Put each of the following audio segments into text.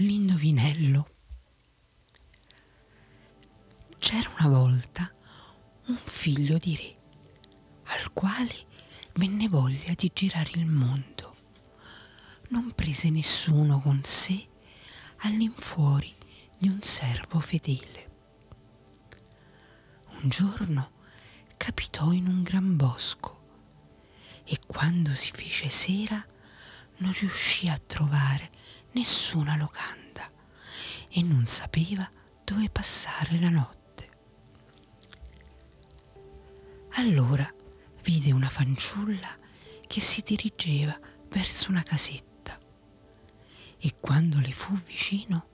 L'indovinello. C'era una volta un figlio di re, al quale venne voglia di girare il mondo. Non prese nessuno con sé all'infuori di un servo fedele. Un giorno capitò in un gran bosco e quando si fece sera non riuscì a trovare nessuna locanda e non sapeva dove passare la notte. Allora vide una fanciulla che si dirigeva verso una casetta e quando le fu vicino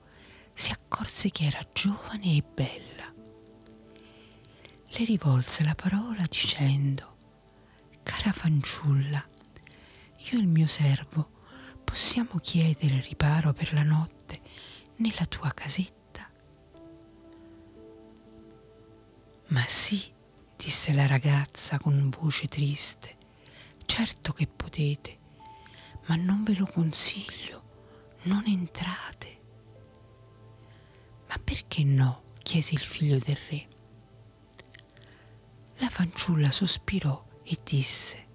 si accorse che era giovane e bella. Le rivolse la parola dicendo, Cara fanciulla, io e il mio servo possiamo chiedere riparo per la notte nella tua casetta? Ma sì, disse la ragazza con voce triste, certo che potete, ma non ve lo consiglio, non entrate. Ma perché no? chiese il figlio del re. La fanciulla sospirò e disse,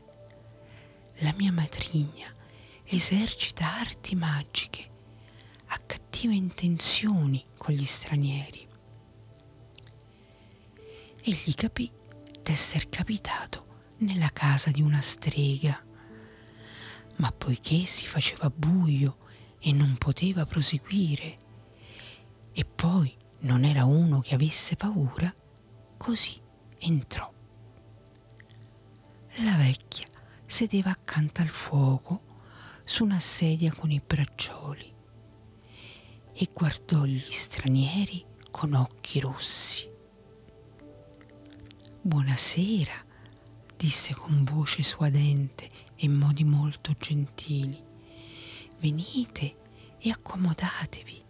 la mia matrigna esercita arti magiche, ha cattive intenzioni con gli stranieri. Egli capì d'esser capitato nella casa di una strega, ma poiché si faceva buio e non poteva proseguire, e poi non era uno che avesse paura, così entrò. La vecchia sedeva accanto al fuoco su una sedia con i braccioli e guardò gli stranieri con occhi rossi. Buonasera, disse con voce suadente e modi molto gentili. Venite e accomodatevi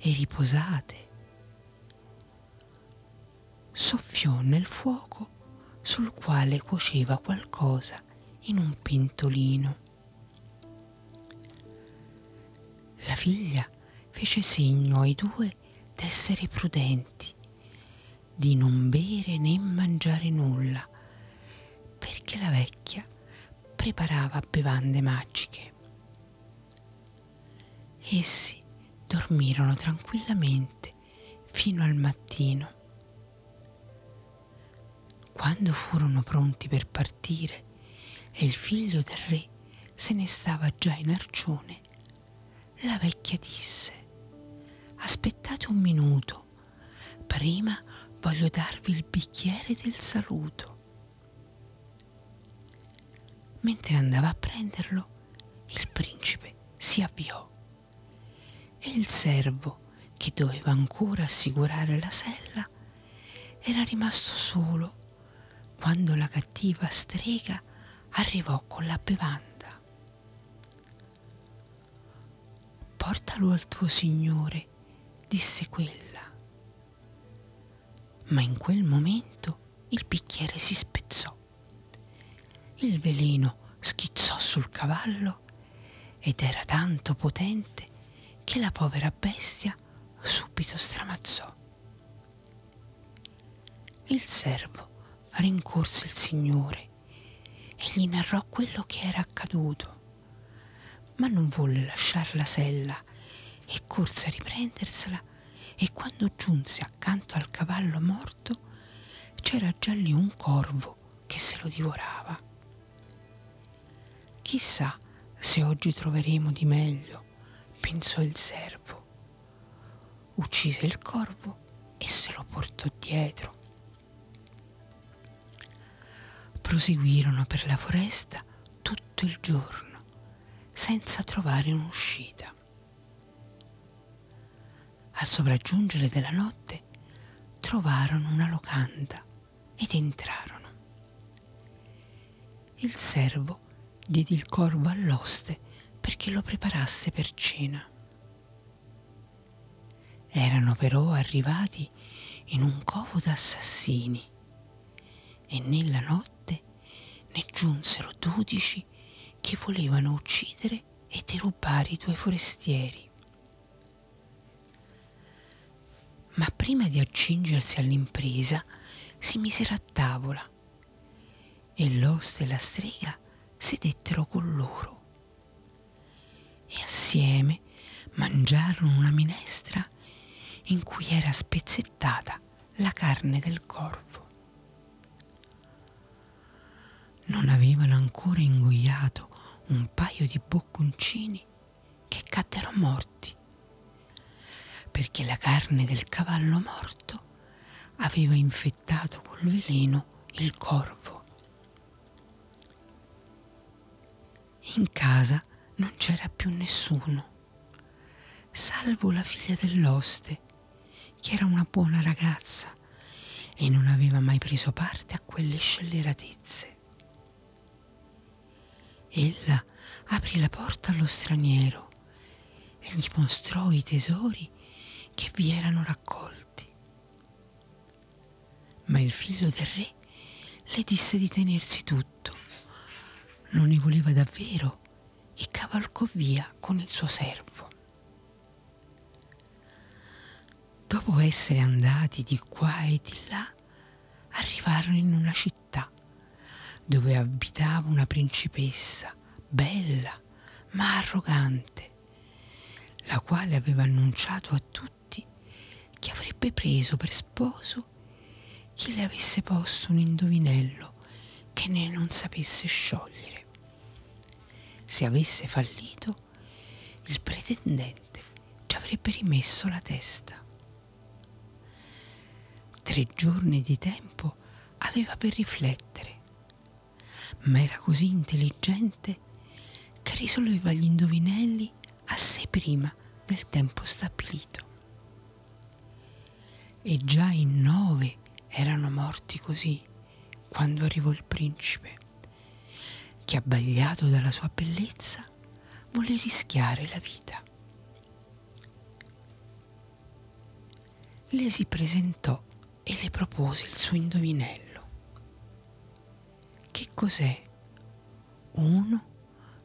e riposate. Soffiò nel fuoco sul quale cuoceva qualcosa in un pentolino. La figlia fece segno ai due d'essere prudenti, di non bere né mangiare nulla, perché la vecchia preparava bevande magiche. Essi dormirono tranquillamente fino al mattino. Quando furono pronti per partire e il figlio del re se ne stava già in arcione, la vecchia disse, aspettate un minuto, prima voglio darvi il bicchiere del saluto. Mentre andava a prenderlo, il principe si avviò e il servo, che doveva ancora assicurare la sella, era rimasto solo quando la cattiva strega arrivò con la bevanda. Portalo al tuo Signore, disse quella. Ma in quel momento il bicchiere si spezzò. Il veleno schizzò sul cavallo ed era tanto potente che la povera bestia subito stramazzò. Il servo rincorse il Signore e gli narrò quello che era accaduto ma non volle lasciare la sella e corse a riprendersela e quando giunse accanto al cavallo morto c'era già lì un corvo che se lo divorava. Chissà se oggi troveremo di meglio, pensò il servo. Uccise il corvo e se lo portò dietro. Proseguirono per la foresta tutto il giorno senza trovare un'uscita. Al sopraggiungere della notte trovarono una locanda ed entrarono. Il servo diede il corvo all'oste perché lo preparasse per cena. Erano però arrivati in un covo d'assassini e nella notte ne giunsero dodici che volevano uccidere e derubare i due forestieri. Ma prima di accingersi all'impresa si misero a tavola e l'oste e la strega sedettero con loro e assieme mangiarono una minestra in cui era spezzettata la carne del corvo. Non avevano ancora ingoiato un paio di bocconcini che caddero morti, perché la carne del cavallo morto aveva infettato col veleno il corvo. In casa non c'era più nessuno, salvo la figlia dell'oste, che era una buona ragazza e non aveva mai preso parte a quelle scelleratezze. Ella aprì la porta allo straniero e gli mostrò i tesori che vi erano raccolti. Ma il figlio del re le disse di tenersi tutto. Non ne voleva davvero e cavalcò via con il suo servo. Dopo essere andati di qua e di là, arrivarono in una città dove abitava una principessa bella ma arrogante, la quale aveva annunciato a tutti che avrebbe preso per sposo chi le avesse posto un indovinello che ne non sapesse sciogliere se avesse fallito, il pretendente ci avrebbe rimesso la testa. Tre giorni di tempo aveva per riflettere, ma era così intelligente che risolveva gli indovinelli assai prima del tempo stabilito. E già in nove erano morti così quando arrivò il principe che abbagliato dalla sua bellezza volle rischiare la vita. Le si presentò e le propose il suo indovinello. Che cos'è? Uno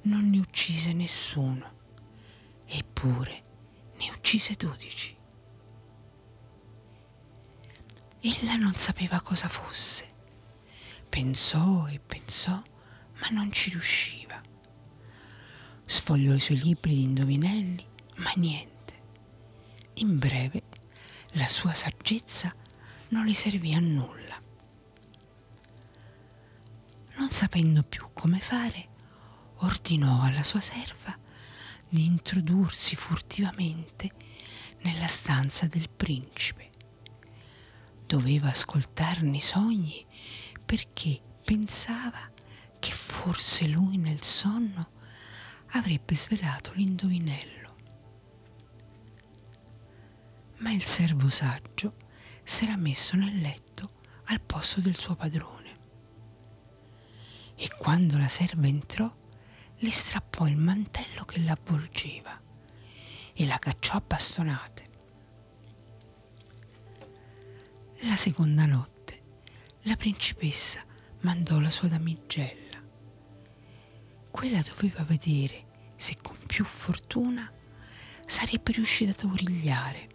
non ne uccise nessuno, eppure ne uccise dodici. Ella non sapeva cosa fosse. Pensò e pensò ma non ci riusciva. Sfogliò i suoi libri di indovinelli, ma niente. In breve, la sua saggezza non le servì a nulla. Non sapendo più come fare, ordinò alla sua serva di introdursi furtivamente nella stanza del principe. Doveva ascoltarne i sogni perché pensava che forse lui nel sonno avrebbe svelato l'indovinello. Ma il servo saggio s'era messo nel letto al posto del suo padrone. E quando la serva entrò, le strappò il mantello che l'avvolgeva e la cacciò a bastonate. La seconda notte la principessa mandò la sua damigella quella doveva vedere se con più fortuna sarebbe riuscita ad origliare.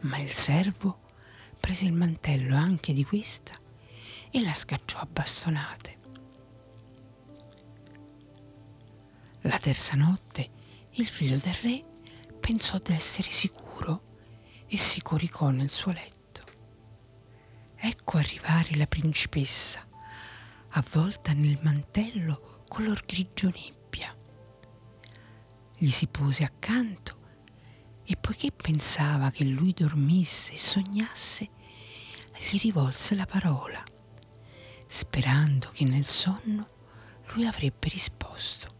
Ma il servo prese il mantello anche di questa e la scacciò a bastonate. La terza notte il figlio del re pensò d'essere sicuro e si coricò nel suo letto. Ecco arrivare la principessa, avvolta nel mantello color grigio nebbia. Gli si pose accanto e poiché pensava che lui dormisse e sognasse, gli rivolse la parola, sperando che nel sonno lui avrebbe risposto.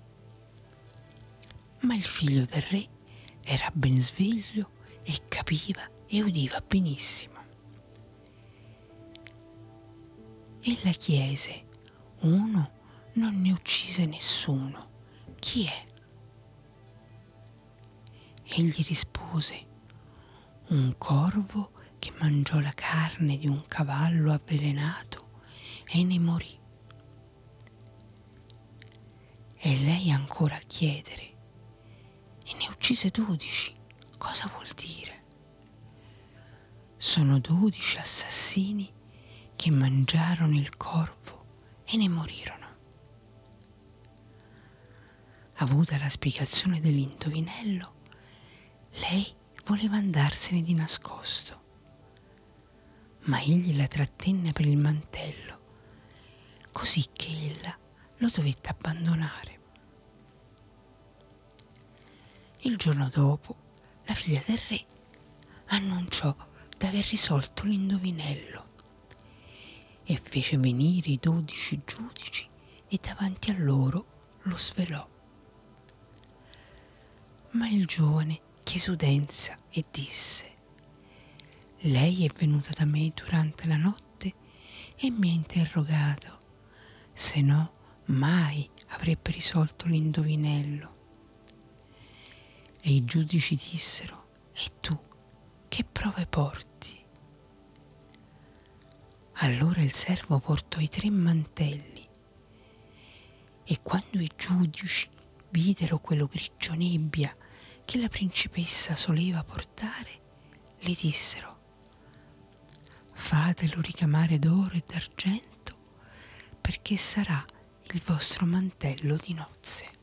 Ma il figlio del re era ben sveglio e capiva e udiva benissimo. Ella chiese, uno non ne uccise nessuno. Chi è? Egli rispose, un corvo che mangiò la carne di un cavallo avvelenato e ne morì. E lei ancora a chiedere, e ne uccise dodici, cosa vuol dire? sono dodici assassini che mangiarono il corvo e ne morirono. Avuta la spiegazione dell'indovinello, lei voleva andarsene di nascosto, ma egli la trattenne per il mantello, così che ella lo dovette abbandonare. Il giorno dopo, la figlia del re annunciò d'aver risolto l'indovinello e fece venire i dodici giudici e davanti a loro lo svelò. Ma il giovane chiese udenza e disse, lei è venuta da me durante la notte e mi ha interrogato, se no mai avrebbe risolto l'indovinello. E i giudici dissero, e tu che prove porti? Allora il servo portò i tre mantelli e quando i giudici videro quello grigio nebbia che la principessa soleva portare, le dissero fatelo ricamare d'oro e d'argento perché sarà il vostro mantello di nozze.